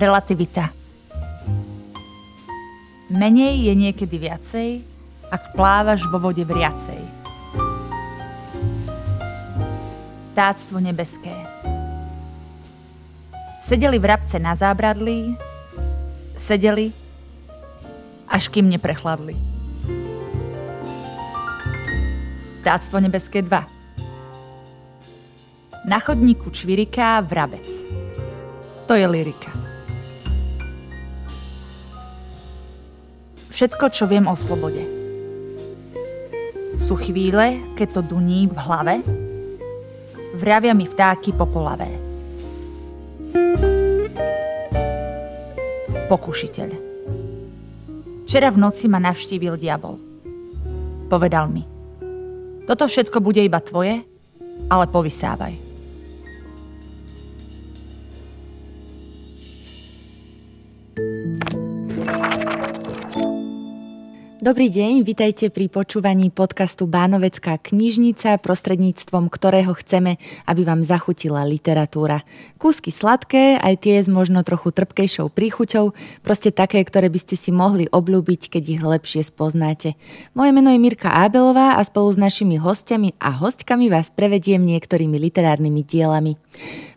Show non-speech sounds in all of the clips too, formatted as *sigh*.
Relativita. Menej je niekedy viacej, ak plávaš vo vode vriacej. Táctvo nebeské. Sedeli vrabce na zábradlí, sedeli, až kým neprechladli. Táctvo nebeské 2. Na chodníku čviriká vrabec. To je lyrika. Všetko, čo viem o slobode. Sú chvíle, keď to duní v hlave, vravia mi vtáky popolavé. Pokušiteľ. Včera v noci ma navštívil diabol. Povedal mi, toto všetko bude iba tvoje, ale povysávaj. Dobrý deň, vitajte pri počúvaní podcastu Bánovecká knižnica, prostredníctvom ktorého chceme, aby vám zachutila literatúra. Kúsky sladké, aj tie s možno trochu trpkejšou príchuťou, proste také, ktoré by ste si mohli obľúbiť, keď ich lepšie spoznáte. Moje meno je Mirka Ábelová a spolu s našimi hostiami a hostkami vás prevediem niektorými literárnymi dielami.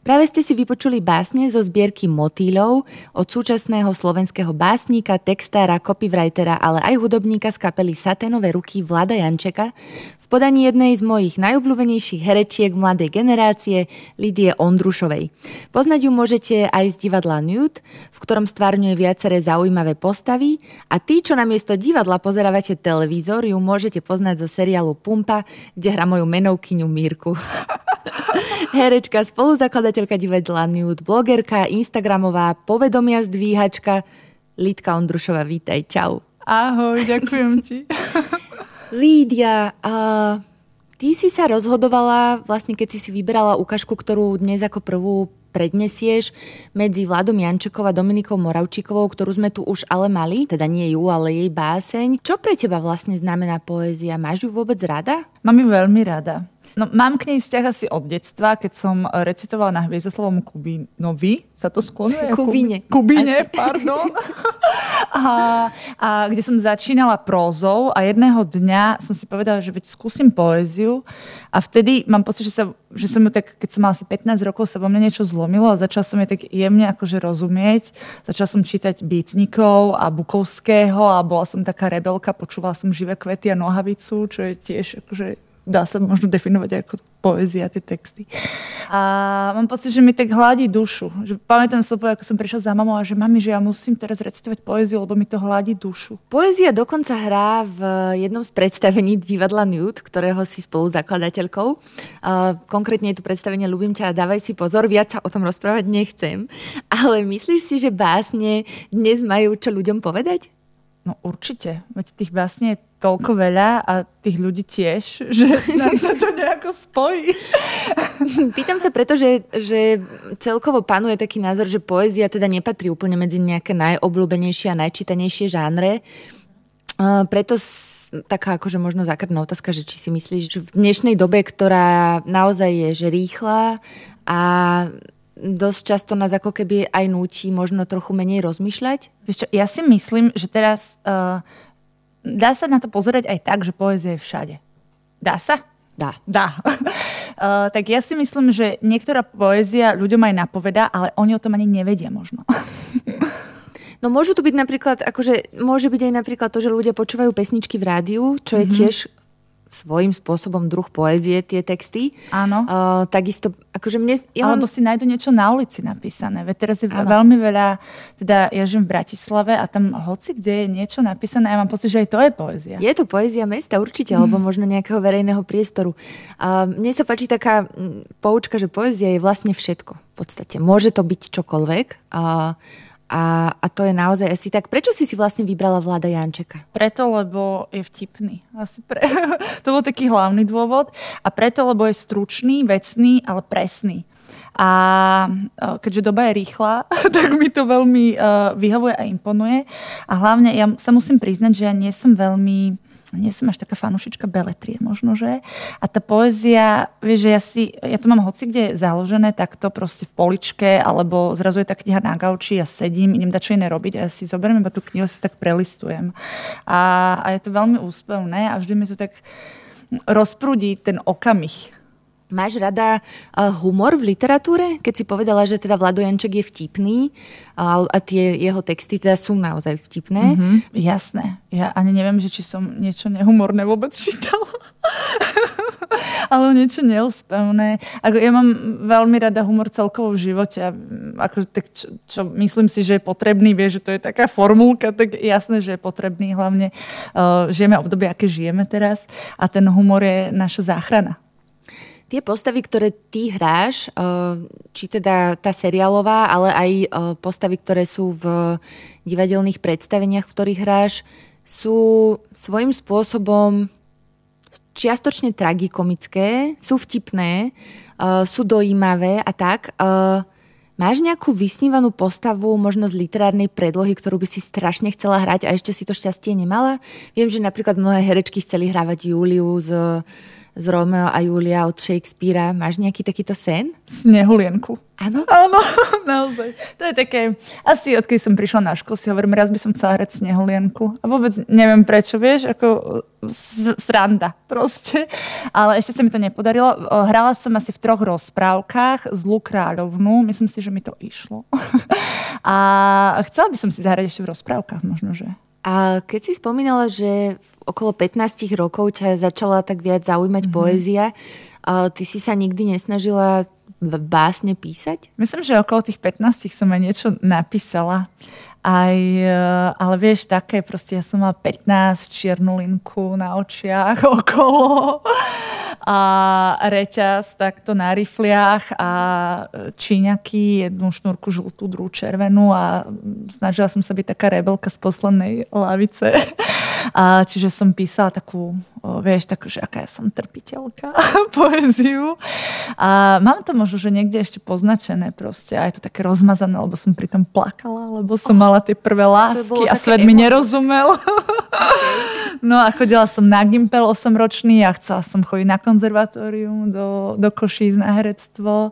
Práve ste si vypočuli básne zo zbierky Motýľov od súčasného slovenského básnika, textára, copywritera, ale aj hudobníka z kapely Saténové ruky Vlada Jančeka v podaní jednej z mojich najobľúbenejších herečiek mladej generácie, Lidie Ondrušovej. Poznať ju môžete aj z divadla Nude, v ktorom stvárňuje viaceré zaujímavé postavy a tí, čo namiesto divadla pozerávate televízor, ju môžete poznať zo seriálu Pumpa, kde hrá moju menovkyňu Mírku. *laughs* *laughs* Herečka, spoluzakladateľka divadla Nude, blogerka, instagramová, povedomia zdvíhačka, Lidka Ondrušová, vítaj, čau. Ahoj, ďakujem ti. *laughs* Lídia, uh, ty si sa rozhodovala, vlastne keď si si vyberala ukážku, ktorú dnes ako prvú prednesieš medzi Vladom Jančekou a Dominikou Moravčíkovou, ktorú sme tu už ale mali, teda nie ju, ale jej báseň. Čo pre teba vlastne znamená poézia? Máš ju vôbec rada? Mám ju veľmi rada. No, mám k nej vzťah asi od detstva, keď som recitovala na Hviezdoslovom Kubinovi, sa to sklonuje? Kubine. Kubine, pardon. *laughs* a, a kde som začínala prózou a jedného dňa som si povedala, že veď skúsim poéziu a vtedy mám pocit, že, sa, že som ju tak, keď som mala asi 15 rokov, sa vo mne niečo zlomilo a začala som jej tak jemne akože rozumieť. Začala som čítať Bítnikov a Bukovského a bola som taká rebelka, počúvala som Živé kvety a Nohavicu, čo je tiež akože dá sa možno definovať ako poézia, tie texty. A mám pocit, že mi tak hladí dušu. Že pamätám sa, ako som prišla za mamou a že mami, že ja musím teraz recitovať poéziu, lebo mi to hladí dušu. Poézia dokonca hrá v jednom z predstavení divadla Nude, ktorého si spolu zakladateľkou. Uh, konkrétne je tu predstavenie Ľubím ťa a dávaj si pozor, viac sa o tom rozprávať nechcem. Ale myslíš si, že básne dnes majú čo ľuďom povedať? No určite, veď tých básne je toľko veľa a tých ľudí tiež, *laughs* že nám sa to nejako spojí. *laughs* Pýtam sa preto, že, že celkovo panuje taký názor, že poézia teda nepatrí úplne medzi nejaké najobľúbenejšie a najčítanejšie žánre. Uh, preto taká akože možno zákrná otázka, že či si myslíš, že v dnešnej dobe, ktorá naozaj je že rýchla a dosť často nás ako keby aj núti možno trochu menej rozmýšľať? Vieš čo, ja si myslím, že teraz uh, dá sa na to pozerať aj tak, že poézia je všade. Dá sa? Dá. Dá. uh, *laughs* tak ja si myslím, že niektorá poézia ľuďom aj napovedá, ale oni o tom ani nevedia možno. *laughs* No môžu tu byť napríklad, akože môže byť aj napríklad to, že ľudia počúvajú pesničky v rádiu, čo je mm-hmm. tiež svojím spôsobom druh poézie tie texty. Áno. Uh, takisto, akože mne... Ja Alebo mám... si nájdu niečo na ulici napísané. Veď teraz je Áno. veľmi veľa, teda ja žijem v Bratislave a tam hoci kde je niečo napísané, ja mám pocit, že aj to je poézia. Je to poézia mesta určite, alebo *laughs* možno nejakého verejného priestoru. Uh, mne sa páči taká poučka, že poézia je vlastne všetko v podstate. Môže to byť čokoľvek. Uh, a, a to je naozaj asi tak. Prečo si si vlastne vybrala Vlada Jančeka? Preto, lebo je vtipný. Asi pre... *laughs* to bol taký hlavný dôvod. A preto, lebo je stručný, vecný, ale presný. A e, keďže doba je rýchla, *laughs* tak mi to veľmi uh, vyhovuje a imponuje. A hlavne ja sa musím priznať, že ja nie som veľmi nie som až taká fanušička beletrie možno, že. A tá poézia, vieš, že ja si, ja to mám hoci kde založené takto proste v poličke, alebo zrazu je tá kniha na gauči, ja sedím, idem dať čo iné robiť a ja si zoberiem iba tú knihu, si tak prelistujem. A, a je to veľmi úspevné a vždy mi to tak rozprúdi ten okamih Máš rada humor v literatúre? Keď si povedala, že teda Vlado Janček je vtipný a, tie jeho texty teda sú naozaj vtipné. Mm-hmm, jasné. Ja ani neviem, že či som niečo nehumorné vôbec čítala. *laughs* Ale niečo neúspevné. Ako, ja mám veľmi rada humor celkovo v živote. Ako, tak čo, čo, myslím si, že je potrebný, vie, že to je taká formulka, tak jasné, že je potrebný. Hlavne uh, žijeme obdobie, aké žijeme teraz a ten humor je naša záchrana. Tie postavy, ktoré ty hráš, eh, či teda tá seriálová, ale aj eh, postavy, ktoré sú v divadelných predstaveniach, v ktorých hráš, sú svojím spôsobom čiastočne tragikomické, sú vtipné, eh, sú dojímavé a tak. Máš nejakú vysnívanú postavu, možno z literárnej predlohy, ktorú by si strašne chcela hrať a ešte si to šťastie nemala? Viem, že napríklad mnohé herečky chceli hrávať Júliu z z Romeo a Julia od Shakespearea. Máš nejaký takýto sen? Snehulienku. Áno? Áno, *laughs* naozaj. To je také, asi odkedy som prišla na školu, si hovorím, raz by som chcela hrať Snehulienku. A vôbec neviem prečo, vieš, ako sranda proste. Ale ešte sa mi to nepodarilo. Hrala som asi v troch rozprávkach Zlú kráľovnú. Myslím si, že mi to išlo. *laughs* a chcela by som si zahrať ešte v rozprávkach možno, že. A keď si spomínala, že okolo 15 rokov ťa začala tak viac zaujímať mm-hmm. poézia, ty si sa nikdy nesnažila básne písať? Myslím, že okolo tých 15 som aj niečo napísala. Aj, e, ale vieš, také proste, ja som mala 15, čiernu linku na očiach *laughs* okolo a reťaz takto na rifliach a číňaky, jednu šnúrku žltú, druhú červenú a snažila som sa byť taká rebelka z poslednej lavice. *laughs* A čiže som písala takú, vieš, takú, že aká ja som trpiteľka, *laughs* poéziu. A mám to možno, že niekde ešte poznačené proste. A je to také rozmazané, lebo som pritom plakala, lebo som mala tie prvé lásky a svet mi nerozumel. *laughs* Okay. No a chodila som na Gimpel 8 ročný a chcela som chodiť na konzervatórium do, do Košíc na herectvo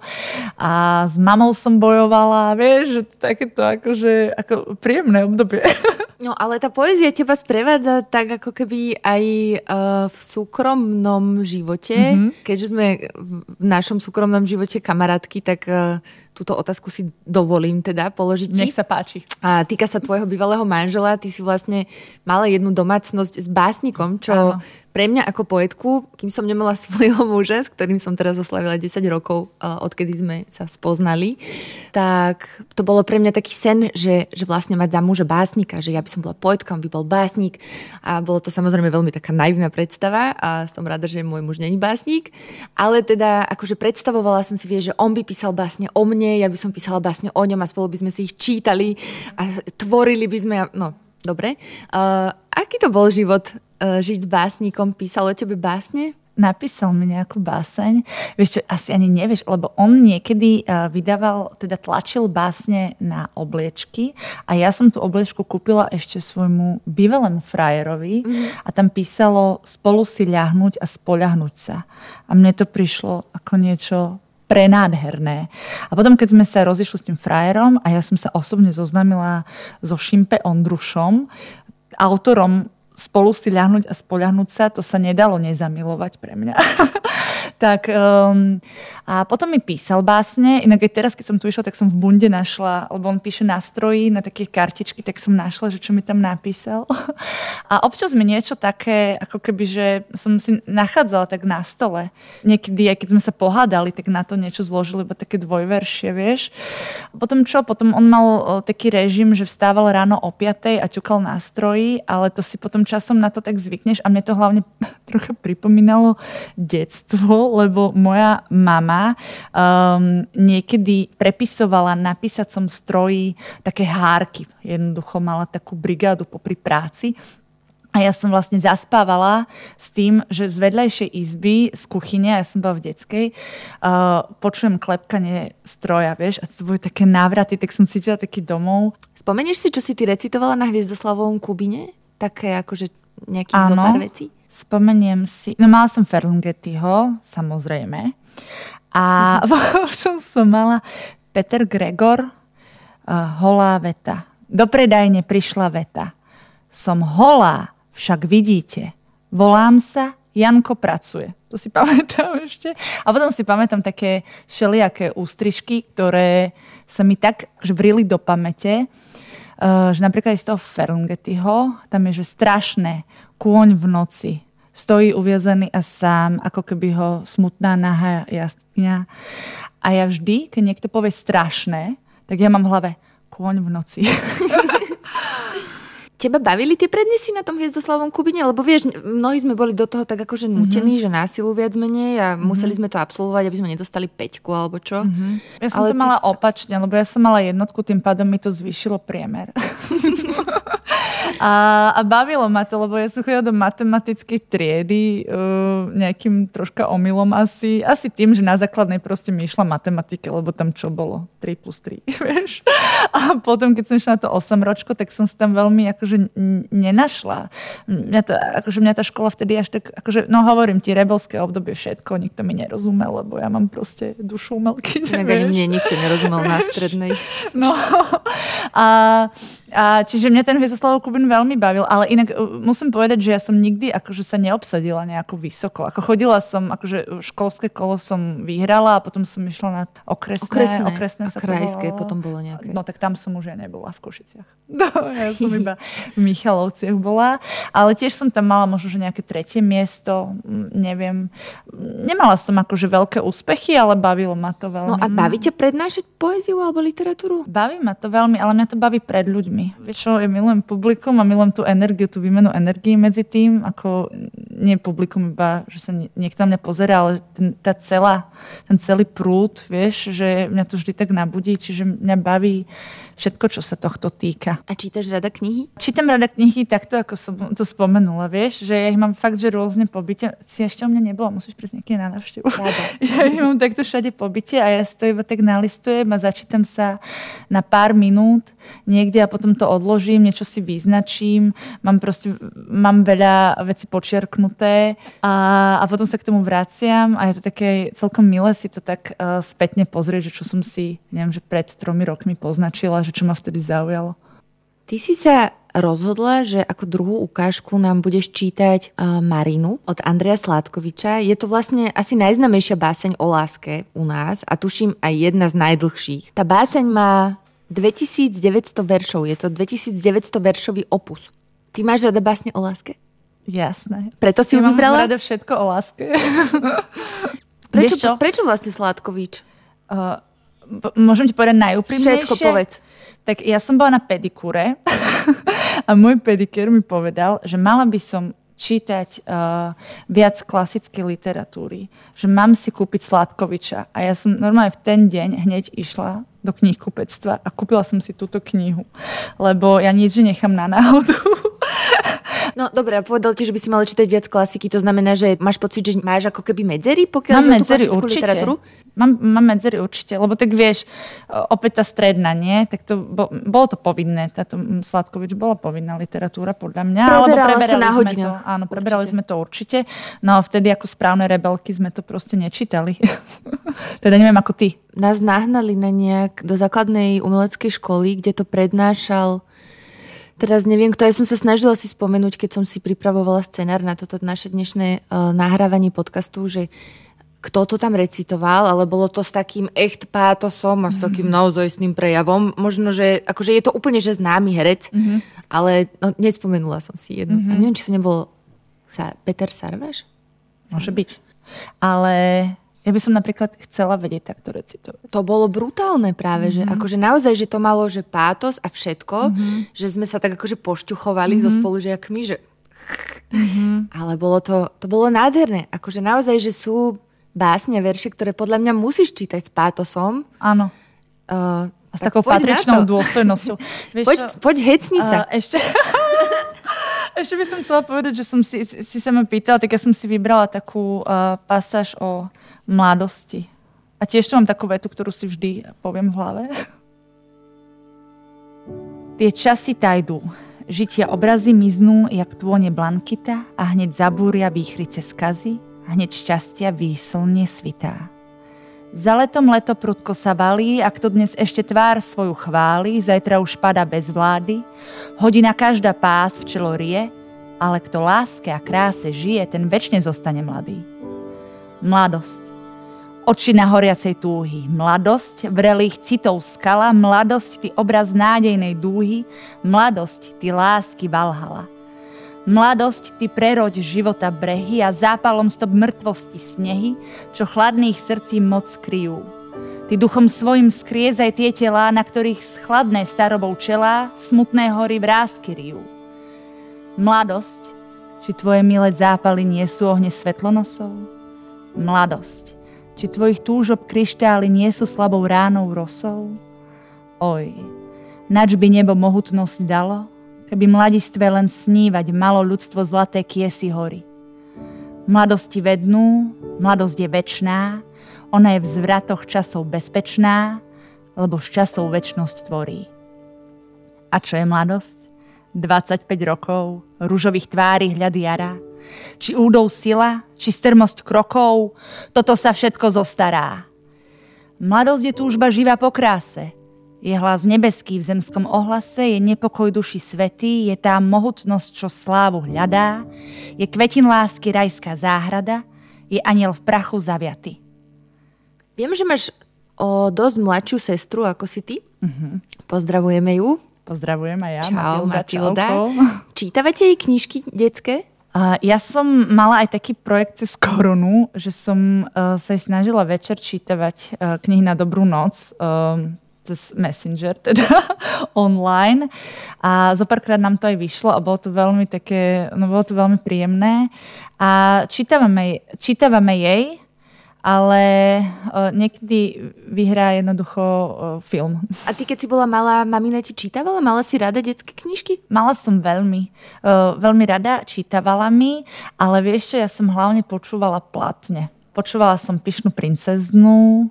a s mamou som bojovala, vieš, že takéto akože, ako príjemné obdobie. *laughs* No ale tá poézia teba sprevádza tak ako keby aj uh, v súkromnom živote. Mm-hmm. Keďže sme v našom súkromnom živote kamarátky, tak uh, túto otázku si dovolím teda položiť Nech sa páči. A týka sa tvojho bývalého manžela. Ty si vlastne mala jednu domácnosť s básnikom, čo Áno pre mňa ako poetku, kým som nemala *laughs* svojho muža, s ktorým som teraz oslavila 10 rokov, odkedy sme sa spoznali, tak to bolo pre mňa taký sen, že, že vlastne mať za muža básnika, že ja by som bola poetka, on by bol básnik a bolo to samozrejme veľmi taká naivná predstava a som rada, že môj muž není básnik, ale teda akože predstavovala som si, vie, že on by písal básne o mne, ja by som písala básne o ňom a spolu by sme si ich čítali a tvorili by sme, no dobre. Uh, aký to bol život uh, žiť s básnikom? Písal o tebe básne? napísal mi nejakú báseň. Vieš čo, asi ani nevieš, lebo on niekedy uh, vydával, teda tlačil básne na obliečky a ja som tú obliečku kúpila ešte svojmu bývalému frajerovi mm-hmm. a tam písalo spolu si ľahnuť a spoľahnuť sa. A mne to prišlo ako niečo prenádherné. A potom, keď sme sa rozišli s tým frajerom a ja som sa osobne zoznámila so Šimpe Ondrušom, autorom spolu si ľahnuť a spoľahnúť sa, to sa nedalo nezamilovať pre mňa. *laughs* tak um, a potom mi písal básne, inak aj teraz, keď som tu išla, tak som v bunde našla, lebo on píše nástroji na také kartičky, tak som našla, že čo mi tam napísal. *laughs* a občas mi niečo také, ako keby, že som si nachádzala tak na stole. Niekedy, aj keď sme sa pohádali, tak na to niečo zložili, iba také dvojveršie, vieš. Potom čo? Potom on mal taký režim, že vstával ráno o 5 a ťukal nástroji, ale to si potom časom na to tak zvykneš a mne to hlavne *laughs* trocha pripomínalo detstvo, lebo moja mama um, niekedy prepisovala na písacom stroji také hárky. Jednoducho mala takú brigádu popri práci a ja som vlastne zaspávala s tým, že z vedľajšej izby, z kuchyne, ja som bola v detskej, uh, počujem klepkanie stroja, vieš, a to boli také návraty, tak som cítila taký domov. Spomenieš si, čo si ty recitovala na Hviezdoslavovom Kubine? Také akože nejakých zo pár vecí? spomeniem si, no mala som Ferlinghettiho, samozrejme. A *laughs* potom som mala Peter Gregor, uh, holá veta. Do predajne prišla veta. Som holá, však vidíte. Volám sa Janko pracuje. To si *laughs* pamätám ešte. A potom si pamätám také všelijaké ústrižky, ktoré sa mi tak vrili do pamäte, uh, že napríklad z toho Ferungetyho, tam je, že strašné, kôň v noci, stojí uviazený a sám, ako keby ho smutná nahá jaskňa. A ja vždy, keď niekto povie strašné, tak ja mám v hlave kôň v noci. *laughs* Teba bavili tie prednesy na tom Hviezdoslavom Kubine? Lebo vieš, mnohí sme boli do toho tak akože nutení, mm-hmm. že násilu viac menej a mm-hmm. museli sme to absolvovať, aby sme nedostali peťku alebo čo. Mm-hmm. Ja som Ale to mala ty... opačne, lebo ja som mala jednotku, tým pádom mi to zvýšilo priemer. *laughs* A, a bavilo ma to, lebo ja som chodila do matematickej triedy uh, nejakým troška omylom asi. Asi tým, že na základnej proste mi išla matematika, lebo tam čo bolo? 3 plus 3, *laughs* vieš? A potom, keď som išla na to 8 ročko, tak som si tam veľmi akože nenašla. Mňa, to, akože mňa tá škola vtedy až tak, akože, no hovorím ti, rebelské obdobie všetko, nikto mi nerozumel, lebo ja mám proste dušu umelky. Ani mne nikto nerozumel na strednej. No a, a čiže mňa ten Viezoslav Kubin veľmi bavil, ale inak uh, musím povedať, že ja som nikdy akože sa neobsadila nejako vysoko. Ako chodila som, akože školské kolo som vyhrala a potom som išla na okresné. Okresné, okresné a krajské potom bolo nejaké. No tak tam som už ja nebola v Košiciach. *laughs* No, ja som iba v Michalovciach bola. Ale tiež som tam mala možno, že nejaké tretie miesto, neviem. Nemala som akože veľké úspechy, ale bavilo ma to veľmi. No a bavíte prednášať poéziu alebo literatúru? Baví ma to veľmi, ale mňa to baví pred ľuďmi. Vieš čo, ja milujem publikum a milujem tú energiu, tú výmenu energii medzi tým, ako nie publikum iba, že sa niekto na mňa pozera, ale ten, tá celá, ten celý prúd, vieš, že mňa to vždy tak nabudí, čiže mňa baví všetko, čo sa tohto týka. A čítaš rada knihy? Čítam rada knihy takto, ako som to spomenula, vieš, že ja ich mám fakt, že rôzne pobyte. Si ešte o mne nebolo, musíš prísť niekedy na návštevu. *laughs* Ja ich mám takto všade pobyte a ja si to iba tak nalistujem a začítam sa na pár minút niekde a potom to odložím, niečo si vyznačím, mám proste, mám veľa veci počiarknuté a, a potom sa k tomu vraciam a je to také celkom milé si to tak uh, spätne pozrieť, že čo som si, neviem, že pred tromi rokmi poznačila, že čo ma vtedy zaujalo. Ty si sa rozhodla, že ako druhú ukážku nám budeš čítať uh, Marinu od Andreja Sládkoviča. Je to vlastne asi najznamejšia báseň o láske u nás a tuším aj jedna z najdlhších. Tá báseň má 2900 veršov, je to 2900 veršový opus. Ty máš rada básne o láske? Jasné. Preto si ja ju vybrala? Rada všetko o láske. *laughs* prečo, prečo vlastne Sládkovič? Uh, môžem ti povedať najúprimnejšie? Všetko povedz. Tak ja som bola na pedikúre *laughs* a môj pedikér mi povedal, že mala by som čítať uh, viac klasickej literatúry, že mám si kúpiť Sládkoviča. A ja som normálne v ten deň hneď išla do knihkupectva a kúpila som si túto knihu, lebo ja nič nechám na náhodu. *laughs* No dobre, a povedal ti, že by si mala čítať viac klasiky, to znamená, že máš pocit, že máš ako keby medzery, pokiaľ mám medzery, tú určite. literatúru? Mám, mám medzery určite, lebo tak vieš, opäť tá stredná, nie? Tak to bo, bolo to povinné, táto Sladkovič bola povinná literatúra podľa mňa. Preberala alebo sa na hodinu. To, áno, preberali určite. sme to určite. No vtedy ako správne rebelky sme to proste nečítali. *laughs* teda neviem ako ty. Nás nahnali na nejak do základnej umeleckej školy, kde to prednášal Teraz neviem, kto, ja som sa snažila si spomenúť, keď som si pripravovala scenár na toto naše dnešné uh, nahrávanie podcastu, že kto to tam recitoval, ale bolo to s takým echt pátosom a s takým mm-hmm. naozajstným prejavom. Možno, že akože je to úplne že známy herec, mm-hmm. ale no, nespomenula som si jednu. Mm-hmm. A neviem, či to nebol sa Peter Sarvaš? Môže byť. Ale ja by som napríklad chcela vedieť takto recitovať. To bolo brutálne práve, mm-hmm. že mhm. akože naozaj, že to malo, že pátos a všetko, mm-hmm. že sme sa tak akože pošťuchovali mm-hmm. so mhm. spolužiakmi, že mm-hmm. ale bolo to, to bolo nádherné. Akože naozaj, že sú básne, verše, ktoré podľa mňa musíš čítať s pátosom. Áno. Uh, a s takou patričnou dôstojnosťou. *laughs* Poď, poď hecni sa. Uh, ešte... *laughs* Ešte by som chcela povedať, že som si, si sa ma pýtala, tak ja som si vybrala takú uh, pasáž o mladosti. A tiež tu mám takú vetu, ktorú si vždy poviem v hlave. Tie časy tajdu, Žitia obrazy miznú, jak tône blankita a hneď zabúria výchrice skazy a hneď šťastia výslne svitá. Za letom leto prudko sa valí, ak to dnes ešte tvár svoju chváli, zajtra už pada bez vlády, hodina každá pás v čelo rie, ale kto láske a kráse žije, ten väčšine zostane mladý. Mladosť. Oči na horiacej túhy, mladosť, vrelých citov skala, mladosť, ty obraz nádejnej dúhy, mladosť, ty lásky valhala. Mladosť, ty preroď života brehy a zápalom stop mŕtvosti snehy, čo chladných srdcí moc kryjú. Ty duchom svojim skriezaj tie telá, na ktorých schladné starobou čelá, smutné hory vrázky rijú. Mladosť, či tvoje milé zápaly nie sú ohne svetlonosov? Mladosť, či tvojich túžob kryštály nie sú slabou ránou rosou? Oj, nač by nebo mohutnosť dalo, keby mladistve len snívať malo ľudstvo zlaté kiesy hory. Mladosti vednú, mladosť je večná, ona je v zvratoch časov bezpečná, lebo z časov väčnosť tvorí. A čo je mladosť? 25 rokov, rúžových tvári hľady jara, či údou sila, či strmosť krokov, toto sa všetko zostará. Mladosť je túžba živá po kráse, je hlas nebeský v zemskom ohlase, je nepokoj duši svetý, je tá mohutnosť, čo slávu hľadá, je kvetin lásky rajská záhrada, je aniel v prachu zaviaty. Viem, že máš o dosť mladšiu sestru ako si ty. Uh-huh. Pozdravujeme ju. Pozdravujem aj ja, Čau, Matilda. Matilda. *laughs* Čítavate jej knižky detské? Ja som mala aj taký projekt cez korunu, že som uh, sa snažila večer čítavať uh, knihy na dobrú noc. Uh, cez Messenger, teda *laughs* online. A zo párkrát nám to aj vyšlo a bolo to veľmi také, no bolo to veľmi príjemné. A čítavame, čítavame jej, ale uh, niekedy vyhrá jednoducho uh, film. A ty, keď si bola malá, mamina ti čítavala? Mala si rada detské knižky? Mala som veľmi. Uh, veľmi rada, čítavala mi, ale vieš čo, ja som hlavne počúvala platne. Počúvala som Pyšnú princeznu,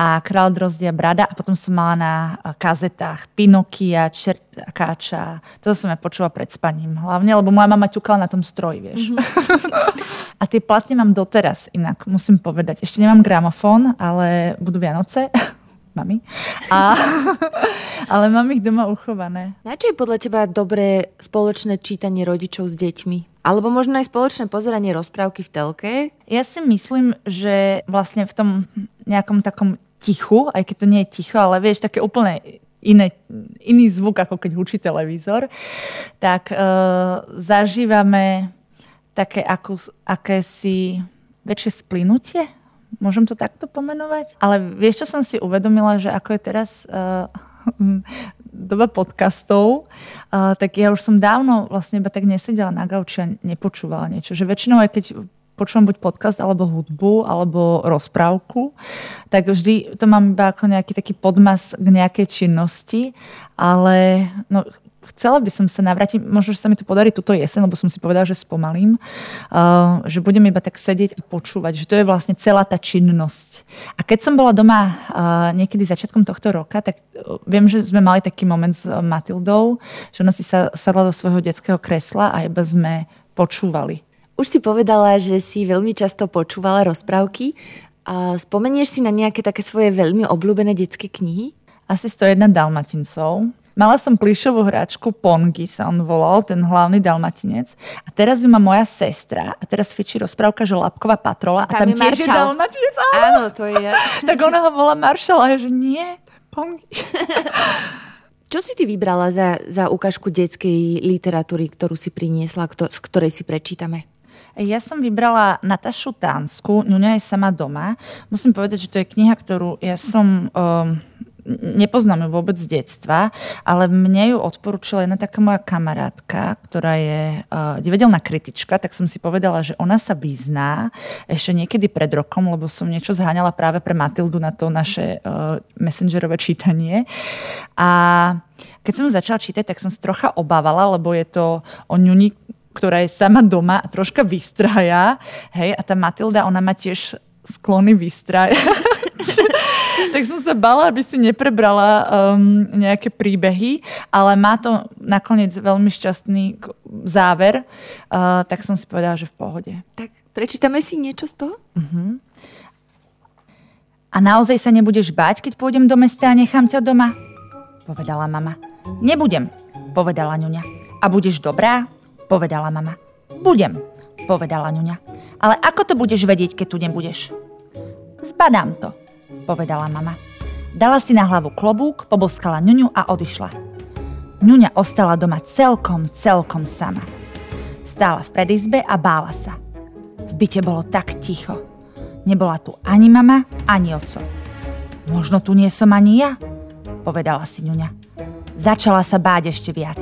a Král drozdia brada a potom som mala na kazetách Pinokia, Čertáča. To som ja počula pred spaním hlavne, lebo moja mama ťukala na tom stroji, vieš. Mm-hmm. *laughs* a tie platne mám doteraz inak, musím povedať. Ešte nemám gramofón, ale budú Vianoce. *laughs* Mami. A, *laughs* ale mám ich doma uchované. Na čo je podľa teba dobré spoločné čítanie rodičov s deťmi? Alebo možno aj spoločné pozeranie rozprávky v telke? Ja si myslím, že vlastne v tom nejakom takom tichu, aj keď to nie je ticho, ale vieš, také úplne iné, iný zvuk, ako keď hučí televízor, tak uh, zažívame také ako, akési väčšie splynutie, môžem to takto pomenovať. Ale vieš, čo som si uvedomila, že ako je teraz uh, *laughs* doba podcastov, uh, tak ja už som dávno vlastne iba tak nesedela na gauči a nepočúvala niečo. Že väčšinou, aj keď počúvam buď podcast, alebo hudbu, alebo rozprávku, tak vždy to mám iba ako nejaký taký podmas k nejakej činnosti, ale no, chcela by som sa navrátiť, možno, že sa mi to podarí túto jeseň, lebo som si povedala, že spomalím, uh, že budem iba tak sedieť a počúvať, že to je vlastne celá tá činnosť. A keď som bola doma uh, niekedy začiatkom tohto roka, tak uh, viem, že sme mali taký moment s Matildou, že ona si sa sadla do svojho detského kresla a iba sme počúvali už si povedala, že si veľmi často počúvala rozprávky. A spomenieš si na nejaké také svoje veľmi obľúbené detské knihy? Asi 101 dalmatincov. Mala som plišovú hračku Pongy, sa on volal, ten hlavný dalmatinec. A teraz ju má moja sestra. A teraz fičí rozprávka, že Lapková patrola. A tam, tam je tiež je dalmatinec. Áno, áno to je ja. *laughs* tak ona ho volá Marshall a ja, že nie, to je Pongy. *laughs* Čo si ty vybrala za, za ukážku detskej literatúry, ktorú si priniesla, z ktorej si prečítame? Ja som vybrala Natašu Tánsku, Ňuňa je sama doma. Musím povedať, že to je kniha, ktorú ja som... Um, nepoznám ju vôbec z detstva, ale mne ju odporúčila jedna taká moja kamarátka, ktorá je uh, divadelná kritička, tak som si povedala, že ona sa vyzná ešte niekedy pred rokom, lebo som niečo zháňala práve pre Matildu na to naše uh, messengerové čítanie. A keď som začala čítať, tak som sa trocha obávala, lebo je to o ňuni, ktorá je sama doma a troška vystraja. Hej, a tá Matilda, ona má tiež sklony vystrajať. *laughs* tak som sa bala, aby si neprebrala um, nejaké príbehy, ale má to nakoniec veľmi šťastný záver, uh, tak som si povedala, že v pohode. Tak prečítame si niečo z toho? Uh-huh. A naozaj sa nebudeš báť, keď pôjdem do mesta a nechám ťa doma? Povedala mama. Nebudem, povedala ňuňa. A budeš dobrá? Povedala mama. Budem, povedala ňuňa. Ale ako to budeš vedieť, keď tu nebudeš? Zbadám to, povedala mama. Dala si na hlavu klobúk, poboskala ňuňu a odišla. Ňuňa ostala doma celkom, celkom sama. Stála v predizbe a bála sa. V byte bolo tak ticho. Nebola tu ani mama, ani oco. Možno tu nie som ani ja, povedala si ňuňa. Začala sa báť ešte viac.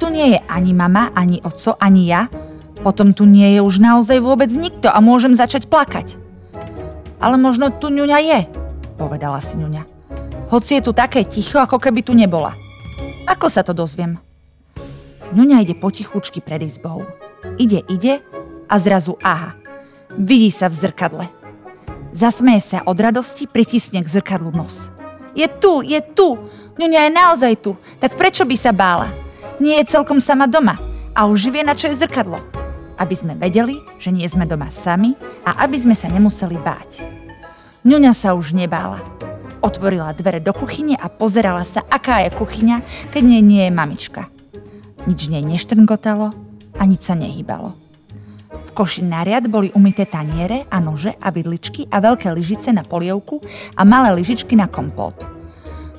Tu nie je ani mama, ani oco, ani ja, potom tu nie je už naozaj vôbec nikto a môžem začať plakať. Ale možno tu ňuňa je, povedala si ňuňa. Hoci je tu také ticho, ako keby tu nebola. Ako sa to dozviem? Ňuňa ide potichučky pred izbou. Ide, ide a zrazu aha. Vidí sa v zrkadle. Zasmeje sa od radosti, pritisne k zrkadlu nos. Je tu, je tu. Ňuňa je naozaj tu. Tak prečo by sa bála? Nie je celkom sama doma a už vie, na čo je zrkadlo aby sme vedeli, že nie sme doma sami a aby sme sa nemuseli báť. Ňuňa sa už nebála. Otvorila dvere do kuchyne a pozerala sa, aká je kuchyňa, keď nie, nie je mamička. Nič nej neštrngotalo a nič sa nehýbalo. V koši na riad boli umité taniere a nože a vidličky a veľké lyžice na polievku a malé lyžičky na kompót.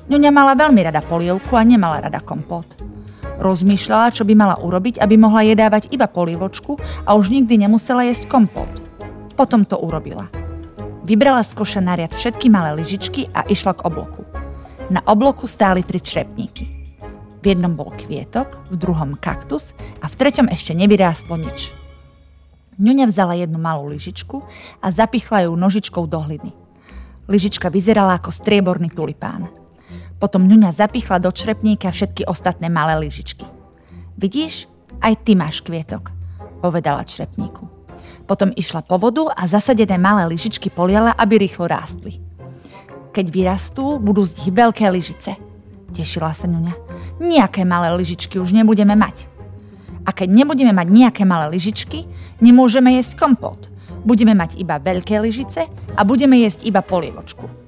Ňuňa mala veľmi rada polievku a nemala rada kompót. Rozmýšľala, čo by mala urobiť, aby mohla jedávať iba polievočku a už nikdy nemusela jesť kompot. Potom to urobila. Vybrala z koša na riad všetky malé lyžičky a išla k obloku. Na obloku stáli tri črepníky. V jednom bol kvietok, v druhom kaktus a v treťom ešte nevyrástlo nič. Ňuňa vzala jednu malú lyžičku a zapichla ju nožičkou do hliny. Lyžička vyzerala ako strieborný tulipán. Potom ňuňa zapichla do črepníka všetky ostatné malé lyžičky. Vidíš, aj ty máš kvietok, povedala črepníku. Potom išla po vodu a zasadené malé lyžičky poliala, aby rýchlo rástli. Keď vyrastú, budú z nich veľké lyžice. Tešila sa ňuňa. Nijaké malé lyžičky už nebudeme mať. A keď nebudeme mať nejaké malé lyžičky, nemôžeme jesť kompót. Budeme mať iba veľké lyžice a budeme jesť iba polievočku.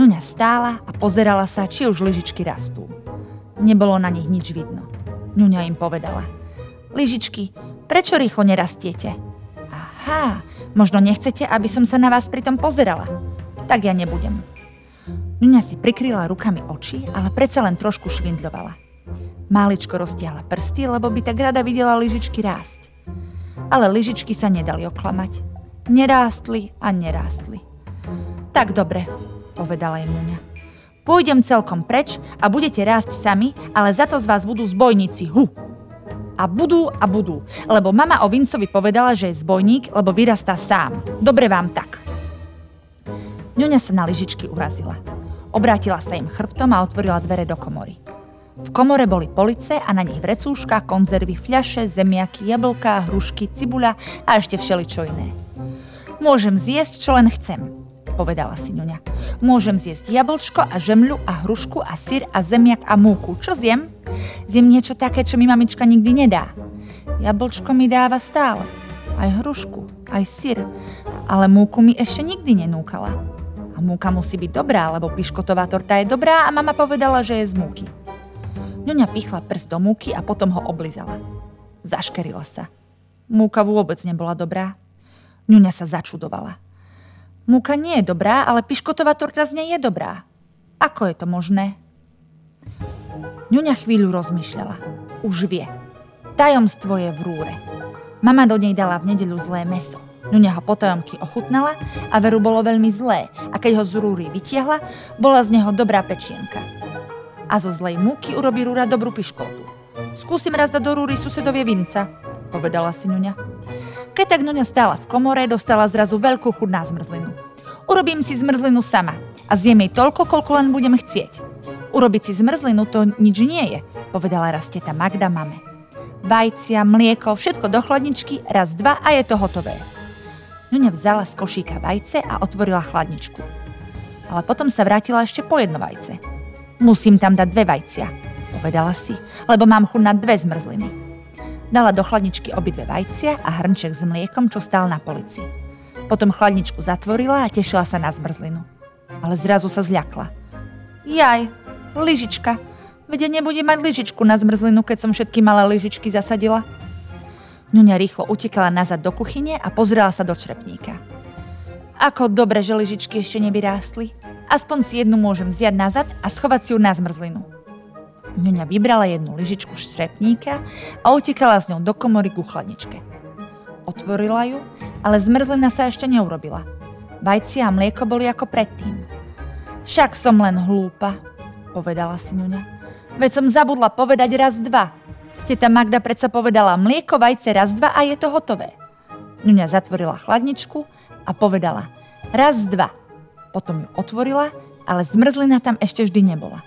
Ňuňa stála a pozerala sa, či už lyžičky rastú. Nebolo na nich nič vidno. Ňuňa im povedala. Lyžičky, prečo rýchlo nerastiete? Aha, možno nechcete, aby som sa na vás pritom pozerala. Tak ja nebudem. Ňuňa si prikryla rukami oči, ale predsa len trošku švindľovala. Máličko roztiahla prsty, lebo by tak rada videla lyžičky rásť. Ale lyžičky sa nedali oklamať. Nerástli a nerástli. Tak dobre, povedala im Nuňa. Pôjdem celkom preč a budete rásť sami, ale za to z vás budú zbojníci. Hu! A budú a budú, lebo mama o Vincovi povedala, že je zbojník, lebo vyrastá sám. Dobre vám tak. Ňuňa sa na lyžičky urazila. Obrátila sa im chrbtom a otvorila dvere do komory. V komore boli police a na nich vrecúška, konzervy, fľaše, zemiaky, jablká, hrušky, cibuľa a ešte všeličo iné. Môžem zjesť, čo len chcem, povedala si ňuňa. Môžem zjesť jablčko a žemľu a hrušku a syr a zemiak a múku. Čo zjem? Zjem niečo také, čo mi mamička nikdy nedá. Jablčko mi dáva stále. Aj hrušku, aj syr. Ale múku mi ešte nikdy nenúkala. A múka musí byť dobrá, lebo piškotová torta je dobrá a mama povedala, že je z múky. Ňuňa pichla prst do múky a potom ho oblizala. Zaškerila sa. Múka vôbec nebola dobrá. Ňuňa sa začudovala. Múka nie je dobrá, ale piškotová torta z nej je dobrá. Ako je to možné? Ňuňa chvíľu rozmýšľala. Už vie. Tajomstvo je v rúre. Mama do nej dala v nedeľu zlé meso. Ňuňa ho potajomky ochutnala a veru bolo veľmi zlé a keď ho z rúry vytiahla, bola z neho dobrá pečienka. A zo zlej múky urobí rúra dobrú piškotu. Skúsim raz dať do rúry susedovie vinca, povedala si ňuňa. Keď tak ňuňa stála v komore, dostala zrazu veľkú chuť na zmrzlinu. Urobím si zmrzlinu sama a zjem jej toľko, koľko len budem chcieť. Urobiť si zmrzlinu to nič nie je, povedala raz teta Magda mame. Vajcia, mlieko, všetko do chladničky, raz, dva a je to hotové. Ňuňa vzala z košíka vajce a otvorila chladničku. ale potom sa vrátila ešte po jedno vajce. Musím tam dať dve vajcia, povedala si, lebo mám chuť na dve zmrzliny. Dala do chladničky obidve vajcia a hrnček s mliekom, čo stál na polici. Potom chladničku zatvorila a tešila sa na zmrzlinu. Ale zrazu sa zľakla. Jaj, lyžička. Veď nebude mať lyžičku na zmrzlinu, keď som všetky malé lyžičky zasadila. Ňuňa rýchlo utekala nazad do kuchyne a pozrela sa do črepníka. Ako dobre, že lyžičky ešte nevyrástli. Aspoň si jednu môžem vziať nazad a schovať si ju na zmrzlinu. Ňuňa vybrala jednu lyžičku z črepníka a utekala s ňou do komory ku chladničke. Otvorila ju, ale zmrzlina sa ešte neurobila. Vajcia a mlieko boli ako predtým. Však som len hlúpa, povedala si ňuňa. Veď som zabudla povedať raz dva. Teta Magda predsa povedala mlieko, vajce raz dva a je to hotové. Ňuňa zatvorila chladničku a povedala raz dva. Potom ju otvorila, ale zmrzlina tam ešte vždy nebola.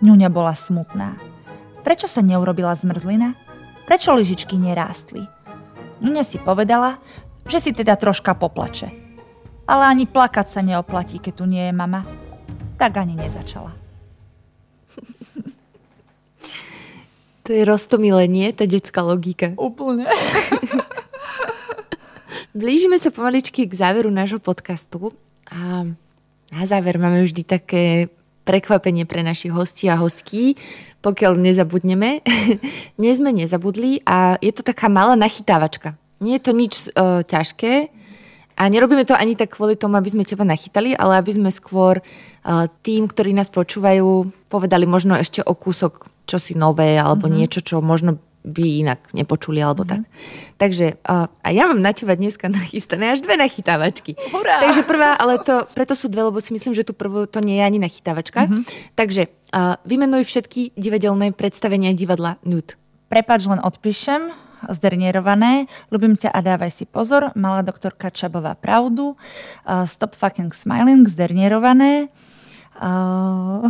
Ňuňa bola smutná. Prečo sa neurobila zmrzlina? Prečo lyžičky nerástli? Ňuňa si povedala, že si teda troška poplače. Ale ani plakať sa neoplatí, keď tu nie je mama tak ani nezačala. *laughs* To je roztomilenie, tá detská logika. Úplne. *laughs* Blížime sa pomaličky k záveru nášho podcastu a na záver máme vždy také prekvapenie pre našich hostí a hostí, pokiaľ nezabudneme. *laughs* Dnes sme nezabudli a je to taká malá nachytávačka. Nie je to nič uh, ťažké, a nerobíme to ani tak kvôli tomu, aby sme teba nachytali, ale aby sme skôr uh, tým, ktorí nás počúvajú, povedali možno ešte o kúsok čosi nové alebo mm-hmm. niečo, čo možno by inak nepočuli alebo mm-hmm. tak. Takže a ja mám na teba dneska nachystané až dve nachytávačky. Hurá! Takže prvá, ale to, preto sú dve, lebo si myslím, že tu prvú to nie je ani nachytávačka. Mm-hmm. Takže uh, vymenuj všetky divadelné predstavenia divadla Nude. Prepač, len odpíšem zdernierované. Ľubím ťa a dávaj si pozor. Malá doktorka Čabová pravdu. Uh, stop fucking smiling, zdernierované. Uh,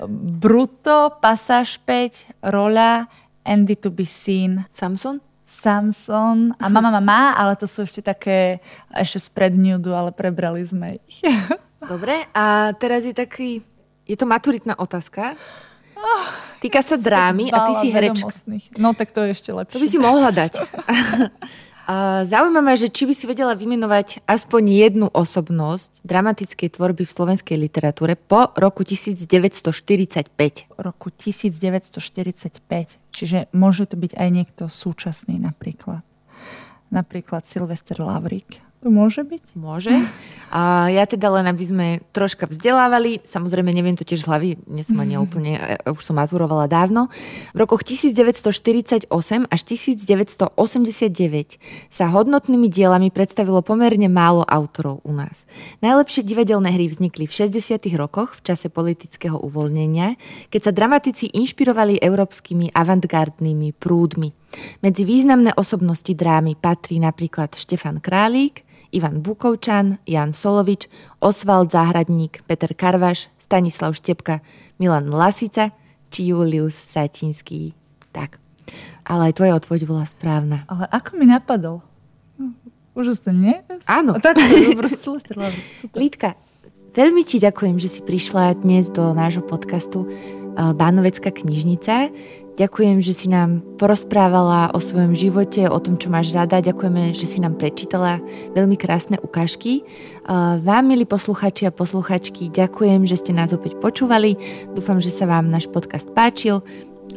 *laughs* Bruto, pasáž 5, rola, Andy to be seen. Samson? Samson a mama má, ale to sú ešte také ešte spred nudu, ale prebrali sme ich. *laughs* Dobre, a teraz je taký, je to maturitná otázka. Týka sa drámy a ty si herečka. No tak to je ešte lepšie. To by si mohla dať. *laughs* Zaujímavé, že či by si vedela vymenovať aspoň jednu osobnosť dramatickej tvorby v slovenskej literatúre po roku 1945. Roku 1945. Čiže môže to byť aj niekto súčasný napríklad. Napríklad Silvester Lavrik. To môže byť? Môže. A ja teda len, aby sme troška vzdelávali, samozrejme neviem to tiež z hlavy, nie som ani úplne, e, už som maturovala dávno. V rokoch 1948 až 1989 sa hodnotnými dielami predstavilo pomerne málo autorov u nás. Najlepšie divadelné hry vznikli v 60. rokoch v čase politického uvoľnenia, keď sa dramatici inšpirovali európskymi avantgardnými prúdmi. Medzi významné osobnosti drámy patrí napríklad Štefan Králík, Ivan Bukovčan, Jan Solovič, Osvald Záhradník, Peter Karvaš, Stanislav Štepka, Milan Lasica či Julius Satinský. Tak. Ale aj tvoja odpoveď bola správna. Ale ako mi napadol? Úžasné, nie? Áno. A tak. Lítka, *laughs* veľmi ti ďakujem, že si prišla dnes do nášho podcastu eh, Bánovecká knižnica. Ďakujem, že si nám porozprávala o svojom živote, o tom, čo máš rada. Ďakujeme, že si nám prečítala veľmi krásne ukážky. Vám, milí posluchači a posluchačky, ďakujem, že ste nás opäť počúvali. Dúfam, že sa vám náš podcast páčil.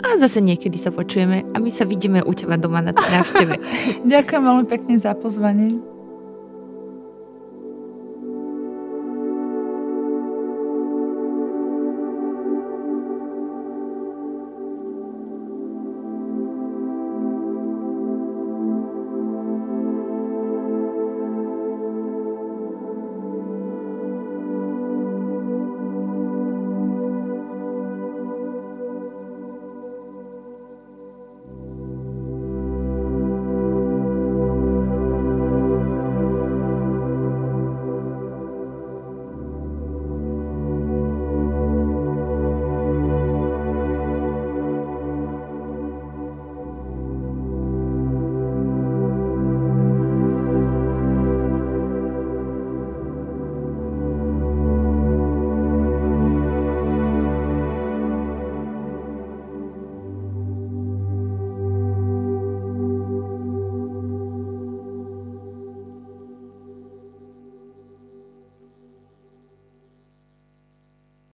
A zase niekedy sa počujeme a my sa vidíme u teba doma na návšteve. *laughs* Ďakujem veľmi pekne za pozvanie.